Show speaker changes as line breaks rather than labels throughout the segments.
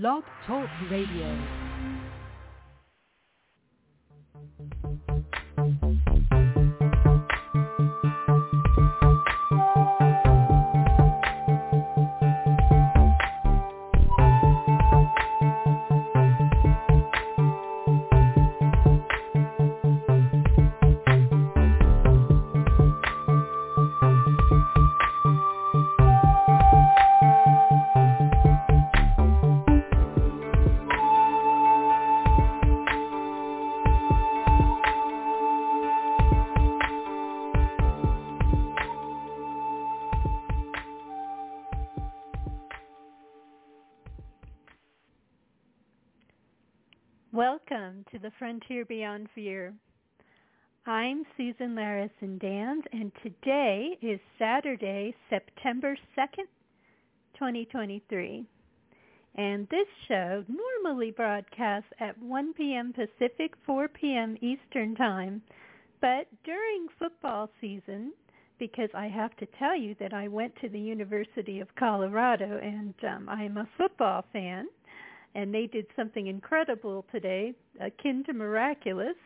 Blog Talk Radio. Frontier Beyond Fear. I'm Susan Larison Danz, and today is Saturday, September 2nd, 2023. And this show normally broadcasts at 1 p.m. Pacific, 4 p.m. Eastern Time. But during football season, because I have to tell you that I went to the University of Colorado and um, I'm a football fan, and they did something incredible today, akin to miraculous.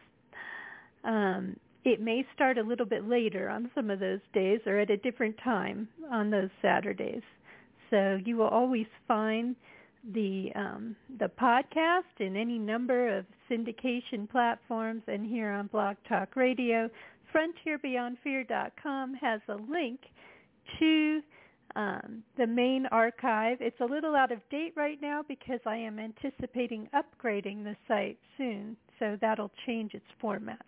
Um, it may start a little bit later on some of those days or at a different time on those Saturdays. So you will always find the um, the podcast in any number of syndication platforms and here on Blog Talk Radio. FrontierBeyondFear.com has a link to um, the main archive. It's a little out of date right now because I am anticipating upgrading the site soon, so that'll change its format.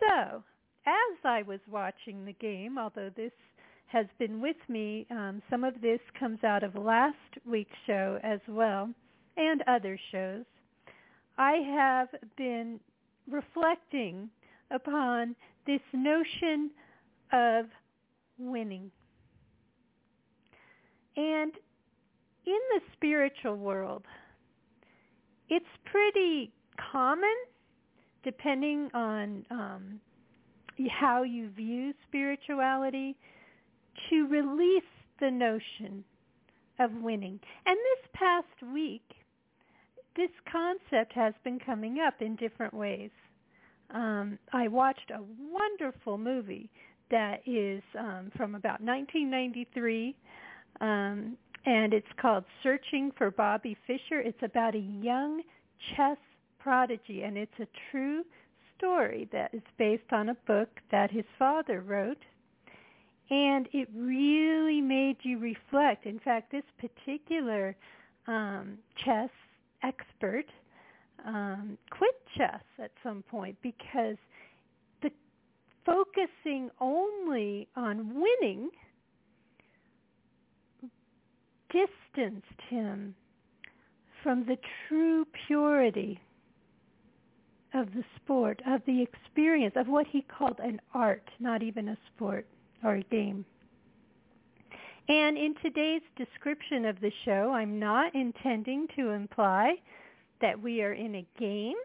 So, as I was watching the game, although this has been with me, um, some of this comes out of last week's show as well, and other shows. I have been reflecting upon this notion of winning. And in the spiritual world, it's pretty common, depending on um, how you view spirituality, to release the notion of winning. And this past week, this concept has been coming up in different ways. Um, I watched a wonderful movie that is um, from about 1993 um, and it's called Searching for Bobby Fischer. It's about a young chess prodigy, and it's a true story that is based on a book that his father wrote. And it really made you reflect. In fact, this particular um, chess expert um, quit chess at some point because the focusing only on winning – distanced him from the true purity of the sport, of the experience, of what he called an art, not even a sport or a game. And in today's description of the show, I'm not intending to imply that we are in a game,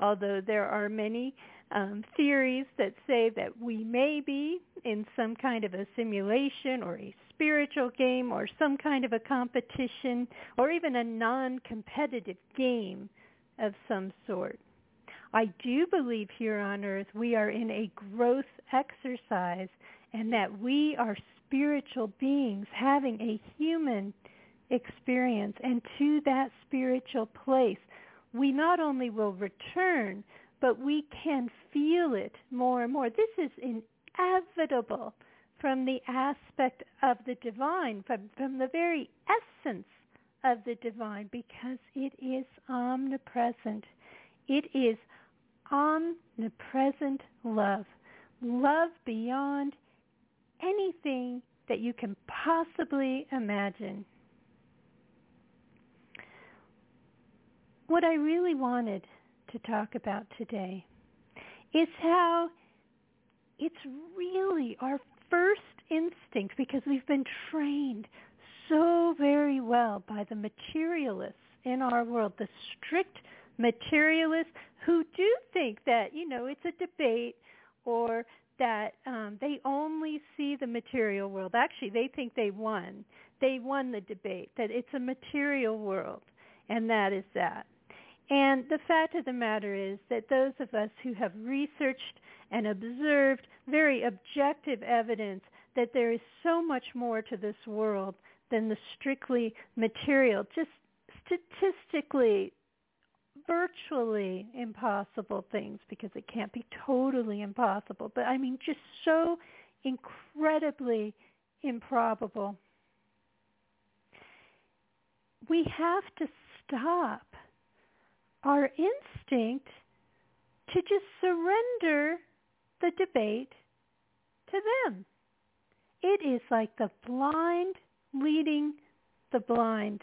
although there are many um, theories that say that we may be in some kind of a simulation or a spiritual game or some kind of a competition or even a non-competitive game of some sort. I do believe here on earth we are in a growth exercise and that we are spiritual beings having a human experience and to that spiritual place we not only will return but we can feel it more and more. This is inevitable from the aspect of the divine, from, from the very essence of the divine, because it is omnipresent. It is omnipresent love. Love beyond anything that you can possibly imagine. What I really wanted to talk about today is how it's really our first instinct because we've been trained so very well by the materialists in our world, the strict materialists who do think that, you know, it's a debate or that um, they only see the material world. Actually, they think they won. they won the debate that it's a material world, and that is that. And the fact of the matter is that those of us who have researched and observed very objective evidence that there is so much more to this world than the strictly material, just statistically virtually impossible things because it can't be totally impossible, but I mean just so incredibly improbable. We have to stop our instinct to just surrender the debate to them. It is like the blind leading the blind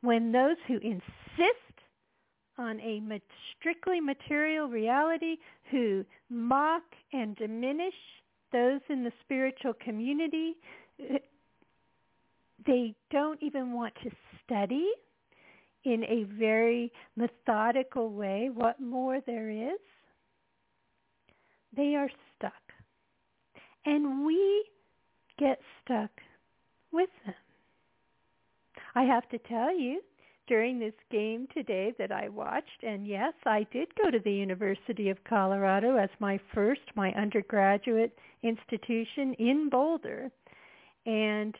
when those who insist on a strictly material reality, who mock and diminish those in the spiritual community, they don't even want to study in a very methodical way what more there is. They are stuck. And we get stuck with them. I have to tell you, during this game today that I watched, and yes, I did go to the University of Colorado as my first, my undergraduate institution in Boulder. And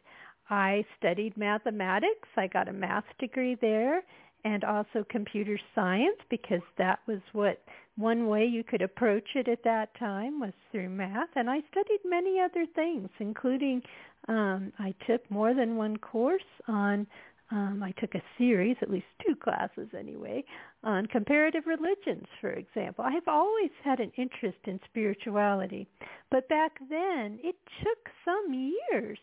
I studied mathematics. I got a math degree there and also computer science because that was what one way you could approach it at that time was through math and I studied many other things including um I took more than one course on um, I took a series, at least two classes anyway, on comparative religions, for example. I have always had an interest in spirituality, but back then it took some years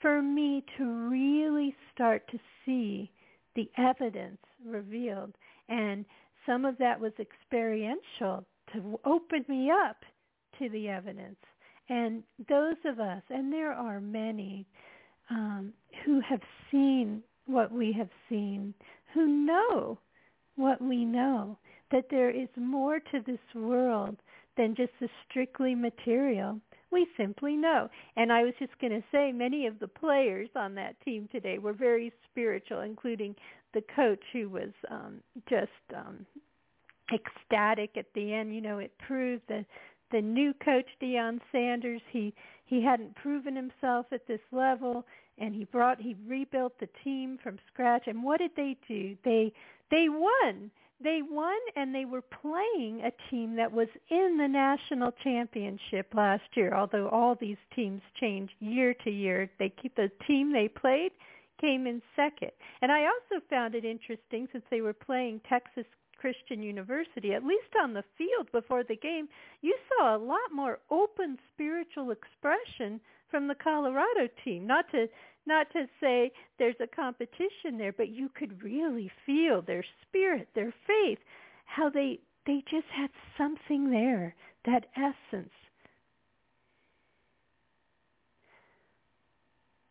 for me to really start to see the evidence revealed. And some of that was experiential to open me up to the evidence. And those of us, and there are many, um, who have seen what we have seen, who know what we know, that there is more to this world than just the strictly material. We simply know. And I was just going to say many of the players on that team today were very spiritual, including the coach who was um, just um, ecstatic at the end. You know, it proved that the new coach Deion Sanders, he he hadn't proven himself at this level and he brought he rebuilt the team from scratch and what did they do? They they won they won and they were playing a team that was in the national championship last year although all these teams change year to year. They keep the team they played came in second. And i also found it interesting since they were playing texas christian university at least on the field before the game you saw a lot more open spiritual expression from the colorado team. Not to not to say there's a competition there, but you could really feel their spirit, their faith, how they they just had something there, that essence.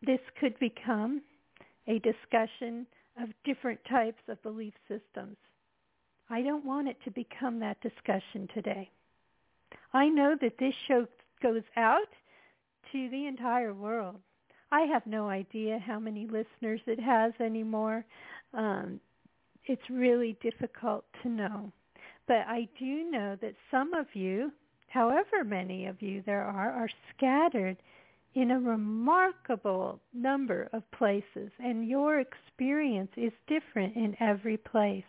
This could become a discussion of different types of belief systems. I don't want it to become that discussion today. I know that this show goes out to the entire world. I have no idea how many listeners it has anymore. Um, it's really difficult to know. But I do know that some of you, however many of you there are, are scattered in a remarkable number of places, and your experience is different in every place.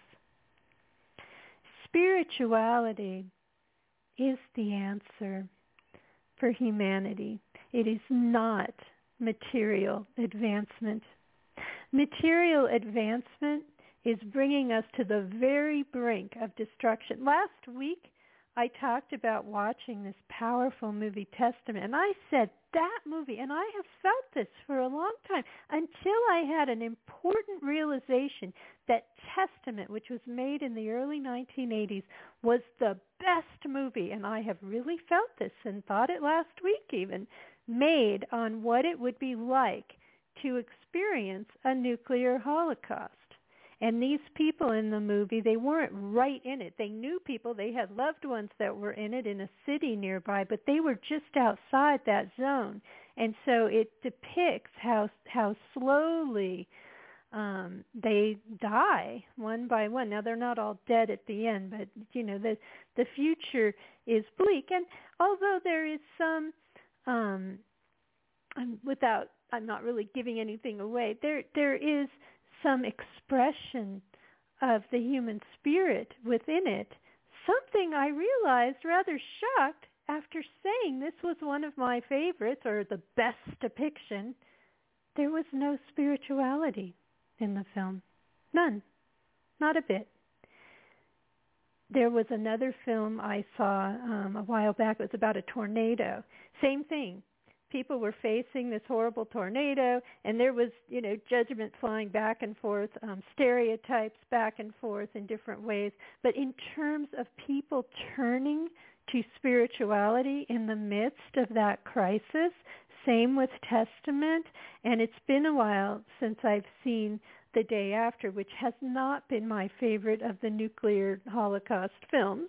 Spirituality is the answer for humanity. It is not material advancement. Material advancement is bringing us to the very brink of destruction. Last week, I talked about watching this powerful movie, Testament, and I said that movie, and I have felt this for a long time until I had an important realization that Testament, which was made in the early 1980s, was the best movie, and I have really felt this and thought it last week even, made on what it would be like to experience a nuclear holocaust. And these people in the movie, they weren't right in it. They knew people. They had loved ones that were in it in a city nearby, but they were just outside that zone. And so it depicts how how slowly um they die one by one now they're not all dead at the end but you know the the future is bleak and although there is some um without I'm not really giving anything away there there is some expression of the human spirit within it something I realized rather shocked after saying this was one of my favorites or the best depiction there was no spirituality in the film. None. Not a bit. There was another film I saw um, a while back. It was about a tornado. Same thing. People were facing this horrible tornado, and there was, you know, judgment flying back and forth, um, stereotypes back and forth in different ways. But in terms of people turning to spirituality in the midst of that crisis, same with Testament, and it's been a while since I've seen The Day After, which has not been my favorite of the nuclear Holocaust films.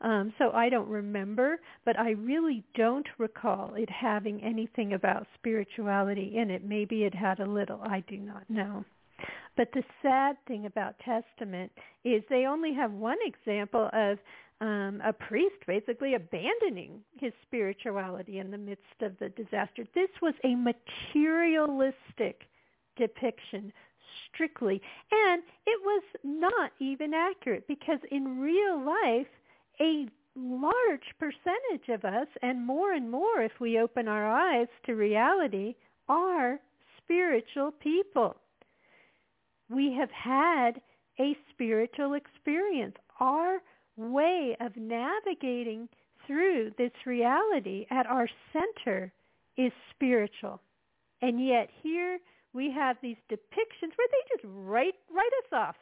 Um, so I don't remember, but I really don't recall it having anything about spirituality in it. Maybe it had a little. I do not know. But the sad thing about Testament is they only have one example of um, a priest basically abandoning his spirituality in the midst of the disaster. This was a materialistic depiction strictly. And it was not even accurate because in real life, a large percentage of us, and more and more if we open our eyes to reality, are spiritual people. We have had a spiritual experience. Our way of navigating through this reality at our center is spiritual. And yet here we have these depictions where they just write write us off.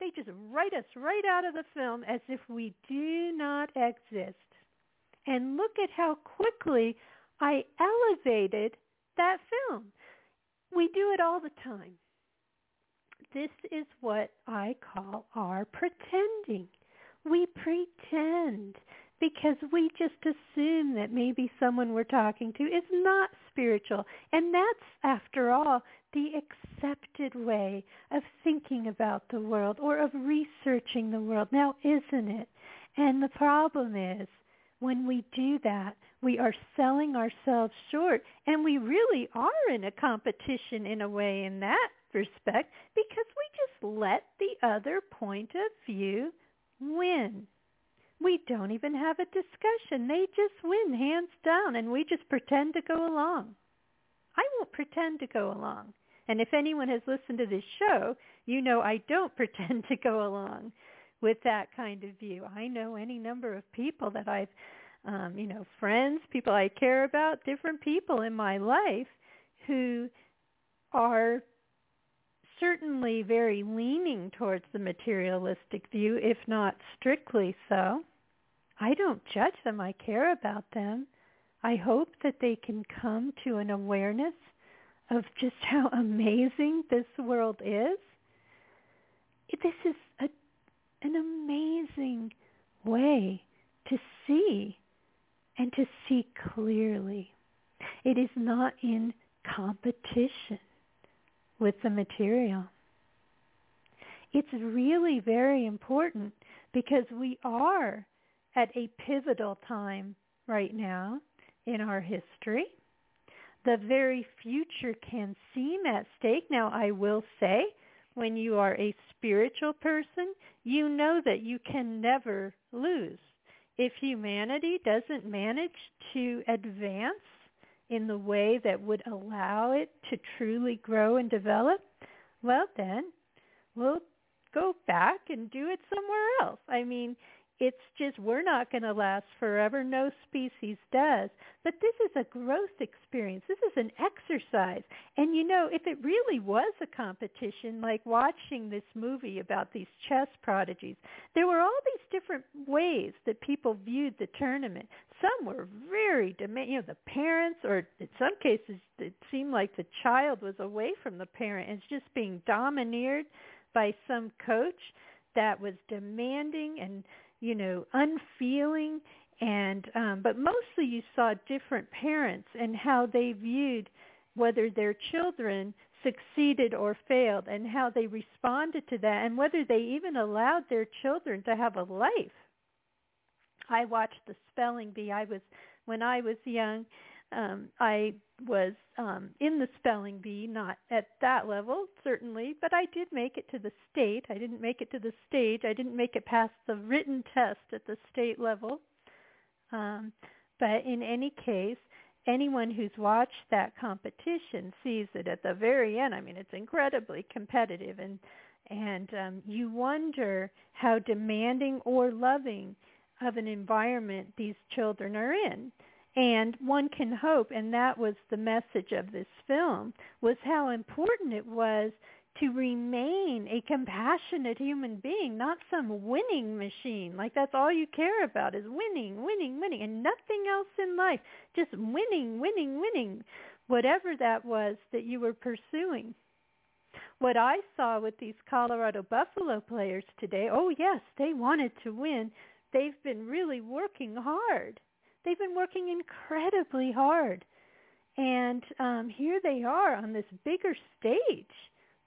They just write us right out of the film as if we do not exist. And look at how quickly I elevated that film. We do it all the time. This is what I call our pretending we pretend because we just assume that maybe someone we're talking to is not spiritual. And that's, after all, the accepted way of thinking about the world or of researching the world. Now, isn't it? And the problem is, when we do that, we are selling ourselves short. And we really are in a competition in a way in that respect because we just let the other point of view win. We don't even have a discussion. They just win hands down and we just pretend to go along. I won't pretend to go along. And if anyone has listened to this show, you know I don't pretend to go along with that kind of view. I know any number of people that I've, um, you know, friends, people I care about, different people in my life who are certainly very leaning towards the materialistic view, if not strictly so. I don't judge them. I care about them. I hope that they can come to an awareness of just how amazing this world is. This is a, an amazing way to see and to see clearly. It is not in competition with the material. It's really very important because we are at a pivotal time right now in our history. The very future can seem at stake. Now, I will say, when you are a spiritual person, you know that you can never lose. If humanity doesn't manage to advance in the way that would allow it to truly grow and develop, well then, we'll go back and do it somewhere else. I mean, it's just we're not going to last forever. No species does. But this is a growth experience. This is an exercise. And you know, if it really was a competition, like watching this movie about these chess prodigies, there were all these different ways that people viewed the tournament. Some were very. You know, the parents, or in some cases, it seemed like the child was away from the parent and just being domineered by some coach that was demanding and you know, unfeeling and um, but mostly you saw different parents and how they viewed whether their children succeeded or failed and how they responded to that and whether they even allowed their children to have a life. I watched the spelling bee. I was when I was young, um, I was um, in the spelling bee, not at that level certainly, but I did make it to the state. I didn't make it to the stage. I didn't make it past the written test at the state level. Um, but in any case, anyone who's watched that competition sees that at the very end, I mean, it's incredibly competitive, and and um, you wonder how demanding or loving of an environment these children are in. And one can hope, and that was the message of this film, was how important it was to remain a compassionate human being, not some winning machine. Like that's all you care about is winning, winning, winning, and nothing else in life. Just winning, winning, winning, whatever that was that you were pursuing. What I saw with these Colorado Buffalo players today, oh yes, they wanted to win. They've been really working hard. They've been working incredibly hard. And um, here they are on this bigger stage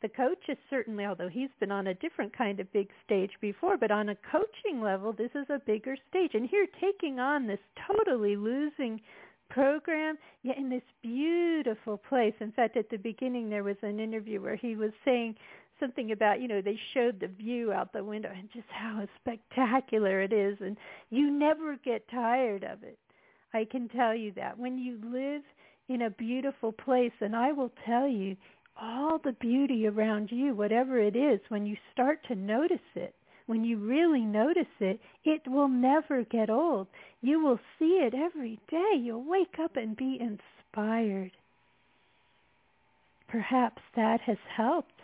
the coach is certainly, although he's been on a different kind of big stage before, but on a coaching level, this is a bigger stage. And here taking on this totally losing program, yet in this beautiful place. In fact, at the beginning there was an interview where he was saying something about, you know, they showed the view out the window and just how spectacular it is. And you never get tired of it. I can tell you that. When you live in a beautiful place, and I will tell you, all the beauty around you, whatever it is, when you start to notice it, when you really notice it, it will never get old. You will see it every day. You'll wake up and be inspired. Perhaps that has helped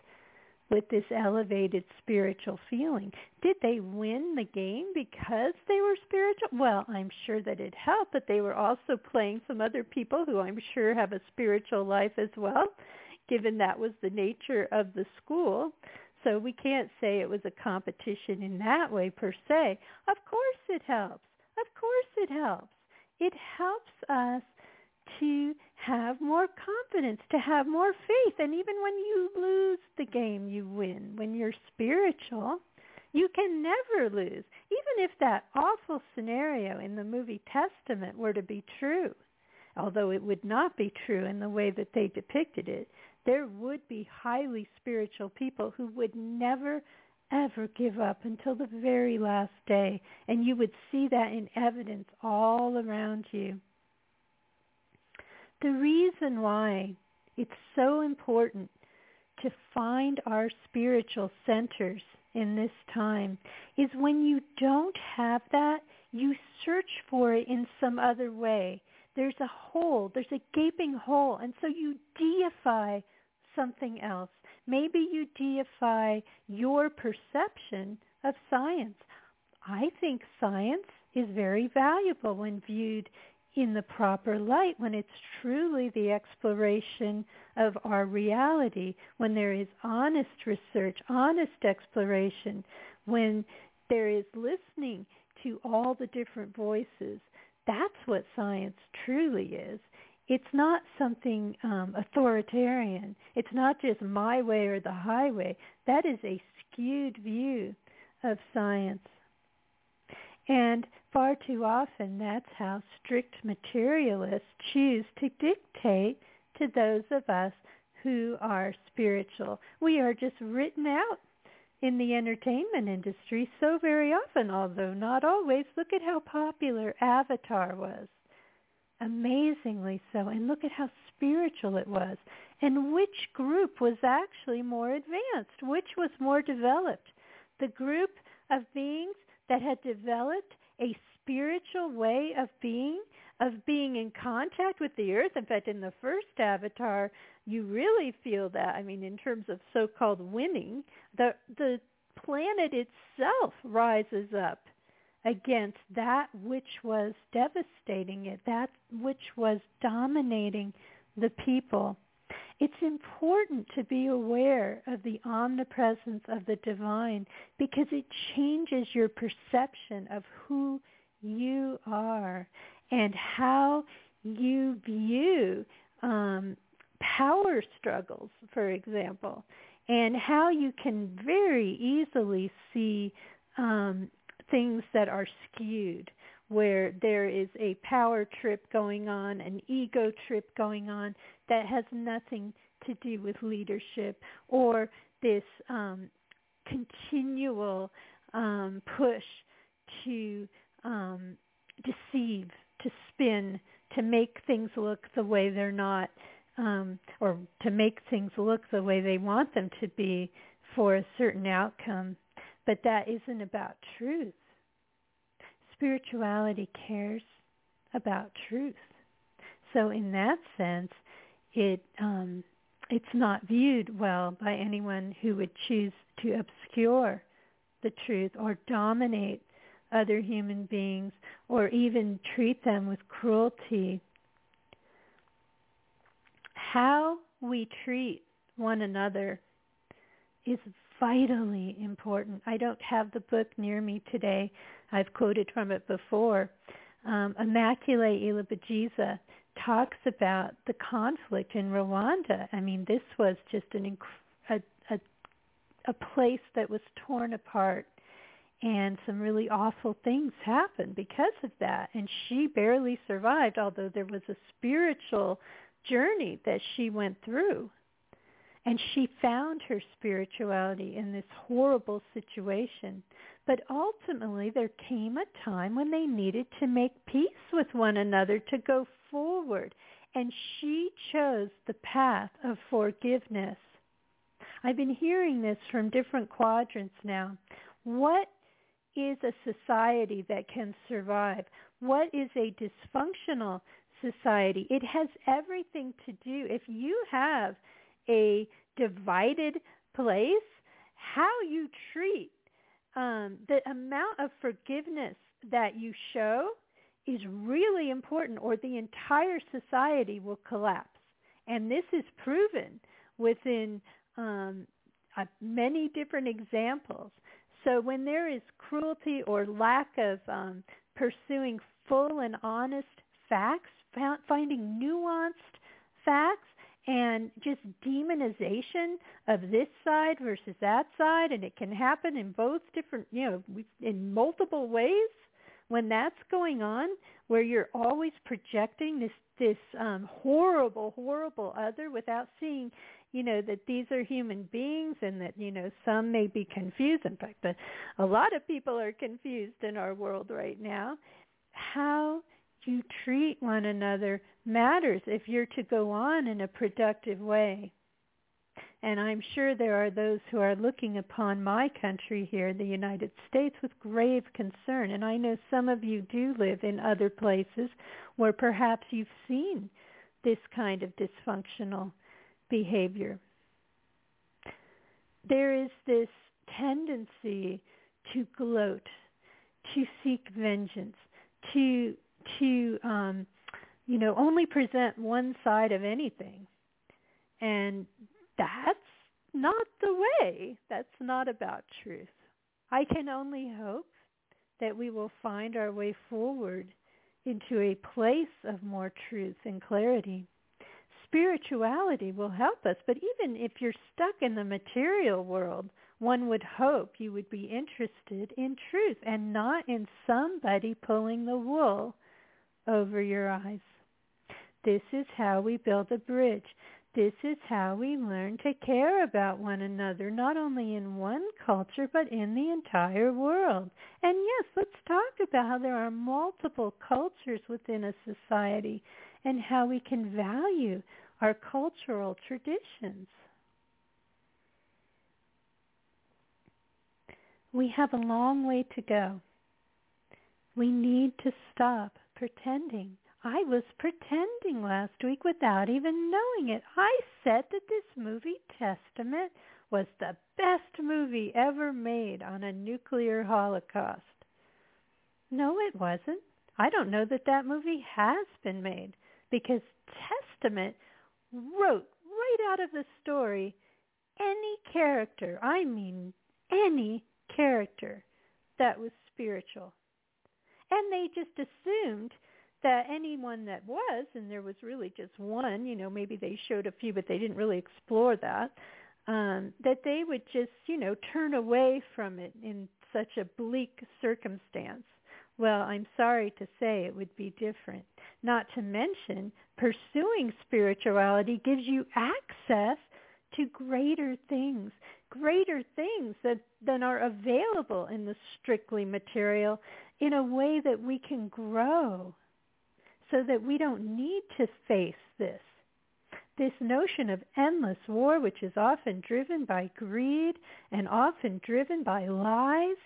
with this elevated spiritual feeling. Did they win the game because they were spiritual? Well, I'm sure that it helped, but they were also playing some other people who I'm sure have a spiritual life as well given that was the nature of the school. So we can't say it was a competition in that way per se. Of course it helps. Of course it helps. It helps us to have more confidence, to have more faith. And even when you lose the game, you win. When you're spiritual, you can never lose. Even if that awful scenario in the movie Testament were to be true, although it would not be true in the way that they depicted it, there would be highly spiritual people who would never ever give up until the very last day. And you would see that in evidence all around you. The reason why it's so important to find our spiritual centers in this time is when you don't have that, you search for it in some other way there's a hole, there's a gaping hole, and so you deify something else. Maybe you deify your perception of science. I think science is very valuable when viewed in the proper light, when it's truly the exploration of our reality, when there is honest research, honest exploration, when there is listening to all the different voices that's what science truly is. It's not something um, authoritarian. It's not just my way or the highway. That is a skewed view of science. And far too often that's how strict materialists choose to dictate to those of us who are spiritual. We are just written out in the entertainment industry so very often, although not always. Look at how popular Avatar was. Amazingly so. And look at how spiritual it was. And which group was actually more advanced? Which was more developed? The group of beings that had developed a spiritual way of being, of being in contact with the earth. In fact, in the first Avatar, you really feel that. I mean, in terms of so-called winning, the the planet itself rises up against that which was devastating it, that which was dominating the people. It's important to be aware of the omnipresence of the divine because it changes your perception of who you are and how you view um, power struggles, for example, and how you can very easily see um, things that are skewed where there is a power trip going on, an ego trip going on that has nothing to do with leadership or this um, continual um, push to um, deceive, to spin, to make things look the way they're not, um, or to make things look the way they want them to be for a certain outcome. But that isn't about truth spirituality cares about truth. So in that sense, it um, it's not viewed well by anyone who would choose to obscure the truth or dominate other human beings or even treat them with cruelty. How we treat one another is vitally important. I don't have the book near me today. I've quoted from it before. Um, Immaculée Ilibagiza talks about the conflict in Rwanda. I mean, this was just an inc- a, a, a place that was torn apart and some really awful things happened because of that. And she barely survived, although there was a spiritual journey that she went through. And she found her spirituality in this horrible situation. But ultimately, there came a time when they needed to make peace with one another to go forward. And she chose the path of forgiveness. I've been hearing this from different quadrants now. What is a society that can survive? What is a dysfunctional society? It has everything to do. If you have a divided place, how you treat um, the amount of forgiveness that you show is really important or the entire society will collapse. And this is proven within um, uh, many different examples. So when there is cruelty or lack of um, pursuing full and honest facts, finding nuanced facts, and just demonization of this side versus that side and it can happen in both different you know in multiple ways when that's going on where you're always projecting this this um horrible horrible other without seeing you know that these are human beings and that you know some may be confused. In fact a lot of people are confused in our world right now. How you treat one another matters if you're to go on in a productive way. And I'm sure there are those who are looking upon my country here, the United States, with grave concern. And I know some of you do live in other places where perhaps you've seen this kind of dysfunctional behavior. There is this tendency to gloat, to seek vengeance, to to um, you know only present one side of anything, and that's not the way. That's not about truth. I can only hope that we will find our way forward into a place of more truth and clarity. Spirituality will help us, but even if you're stuck in the material world, one would hope you would be interested in truth and not in somebody pulling the wool over your eyes. This is how we build a bridge. This is how we learn to care about one another, not only in one culture, but in the entire world. And yes, let's talk about how there are multiple cultures within a society and how we can value our cultural traditions. We have a long way to go. We need to stop pretending. I was pretending last week without even knowing it. I said that this movie, Testament, was the best movie ever made on a nuclear holocaust. No, it wasn't. I don't know that that movie has been made because Testament wrote right out of the story any character, I mean any character, that was spiritual And they just assumed that anyone that was, and there was really just one, you know, maybe they showed a few, but they didn't really explore that, um, that they would just, you know, turn away from it in such a bleak circumstance. Well, I'm sorry to say it would be different. Not to mention, pursuing spirituality gives you access to greater things, greater things that, than are available in the strictly material in a way that we can grow so that we don't need to face this. This notion of endless war, which is often driven by greed and often driven by lies,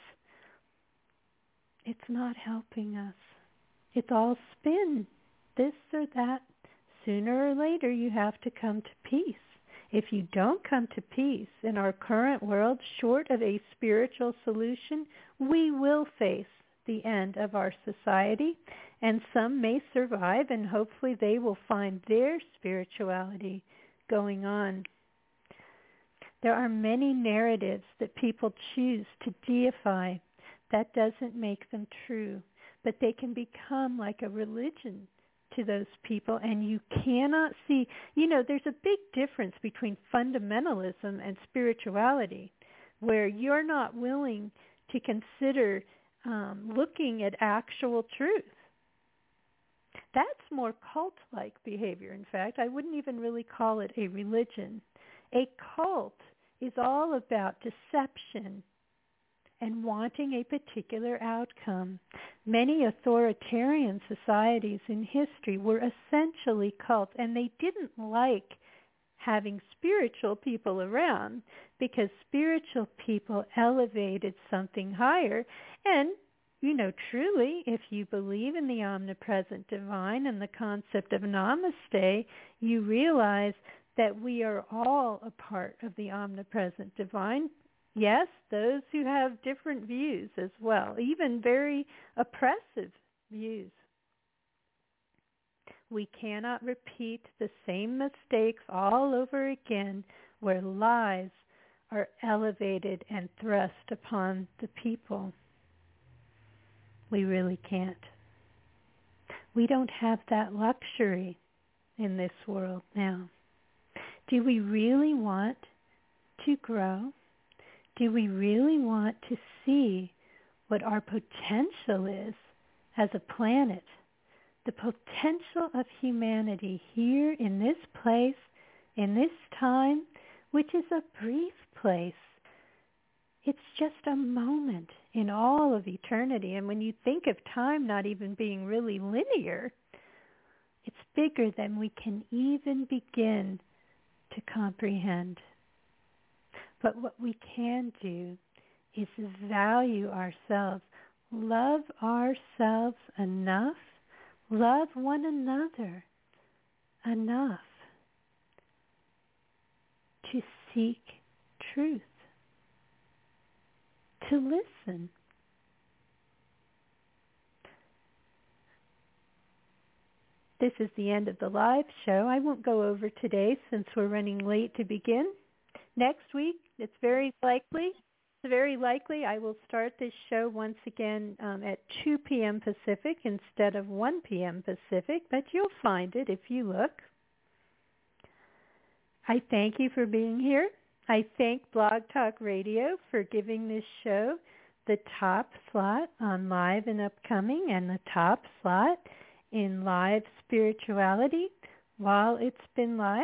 it's not helping us. It's all spin, this or that. Sooner or later you have to come to peace. If you don't come to peace in our current world, short of a spiritual solution, we will face the end of our society, and some may survive, and hopefully they will find their spirituality going on. There are many narratives that people choose to deify. That doesn't make them true, but they can become like a religion to those people and you cannot see you know there's a big difference between fundamentalism and spirituality where you're not willing to consider um, looking at actual truth. That's more cult-like behavior. In fact, I wouldn't even really call it a religion. A cult is all about deception and wanting a particular outcome. Many authoritarian societies in history were essentially cults, and they didn't like having spiritual people around because spiritual people elevated something higher and you know truly if you believe in the omnipresent divine and the concept of namaste you realize that we are all a part of the omnipresent divine yes those who have different views as well even very oppressive views we cannot repeat the same mistakes all over again where lies are elevated and thrust upon the people. We really can't. We don't have that luxury in this world now. Do we really want to grow? Do we really want to see what our potential is as a planet? the potential of humanity here in this place, in this time, which is a brief place. It's just a moment in all of eternity. And when you think of time not even being really linear, it's bigger than we can even begin to comprehend. But what we can do is value ourselves, love ourselves enough Love one another enough to seek truth, to listen. This is the end of the live show. I won't go over today since we're running late to begin. Next week, it's very likely it's very likely I will start this show once again um, at 2 p.m. Pacific instead of 1 p.m. Pacific, but you'll find it if you look. I thank you for being here. I thank Blog Talk Radio for giving this show the top slot on live and upcoming and the top slot in live spirituality while it's been live.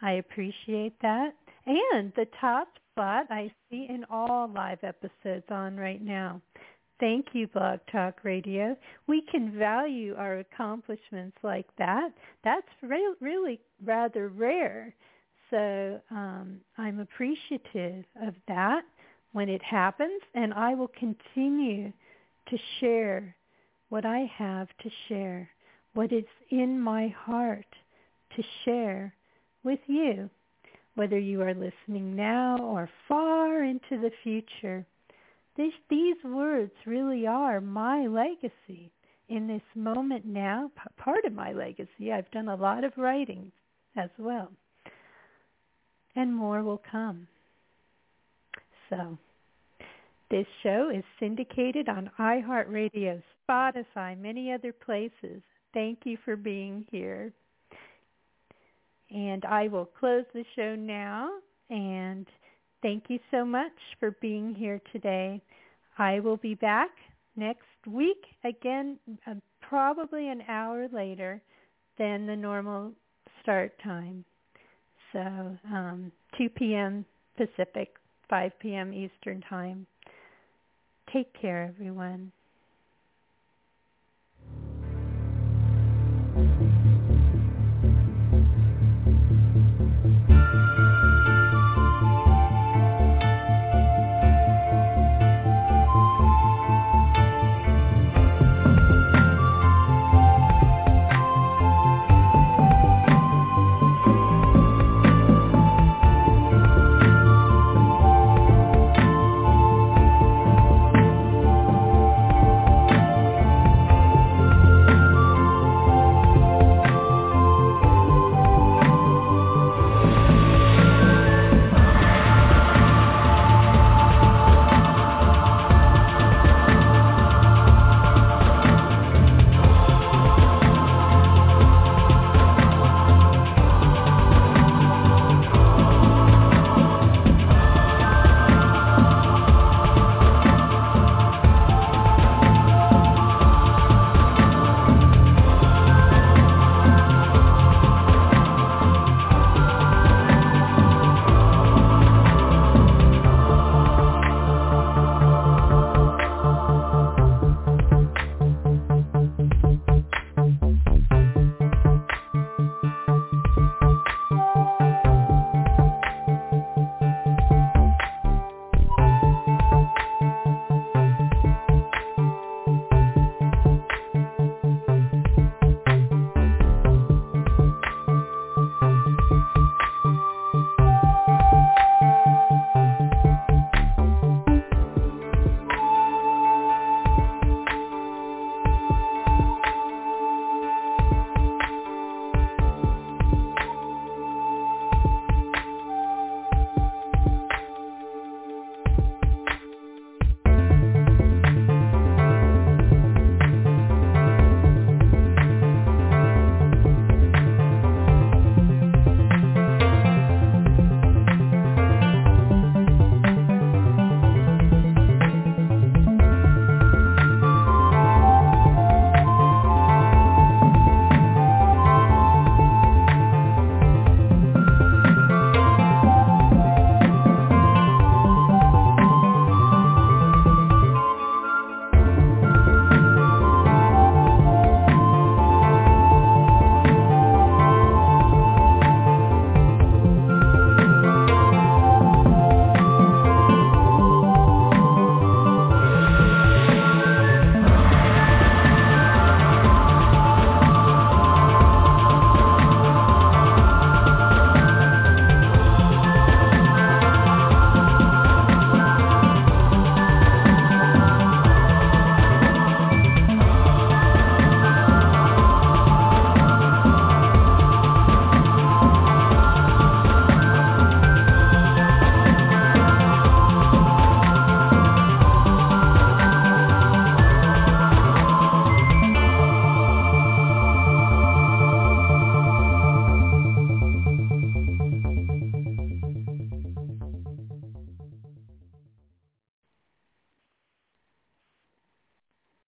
I appreciate that. And the top spot I see in all live episodes on right now. Thank you, Blog Talk Radio. We can value our accomplishments like that. That's re- really rather rare. So um, I'm appreciative of that when it happens, and I will continue to share what I have to share, what is in my heart to share with you whether you are listening now or far into the future. This, these words really are my legacy in this moment now, part of my legacy. I've done a lot of writing as well. And more will come. So This show is syndicated on iHeartRadio, Spotify, many other places. Thank you for being here. And I will close the show now. And thank you so much for being here today. I will be back next week again, uh, probably an hour later than the normal start time. So um, 2 p.m. Pacific, 5 p.m. Eastern Time. Take care, everyone.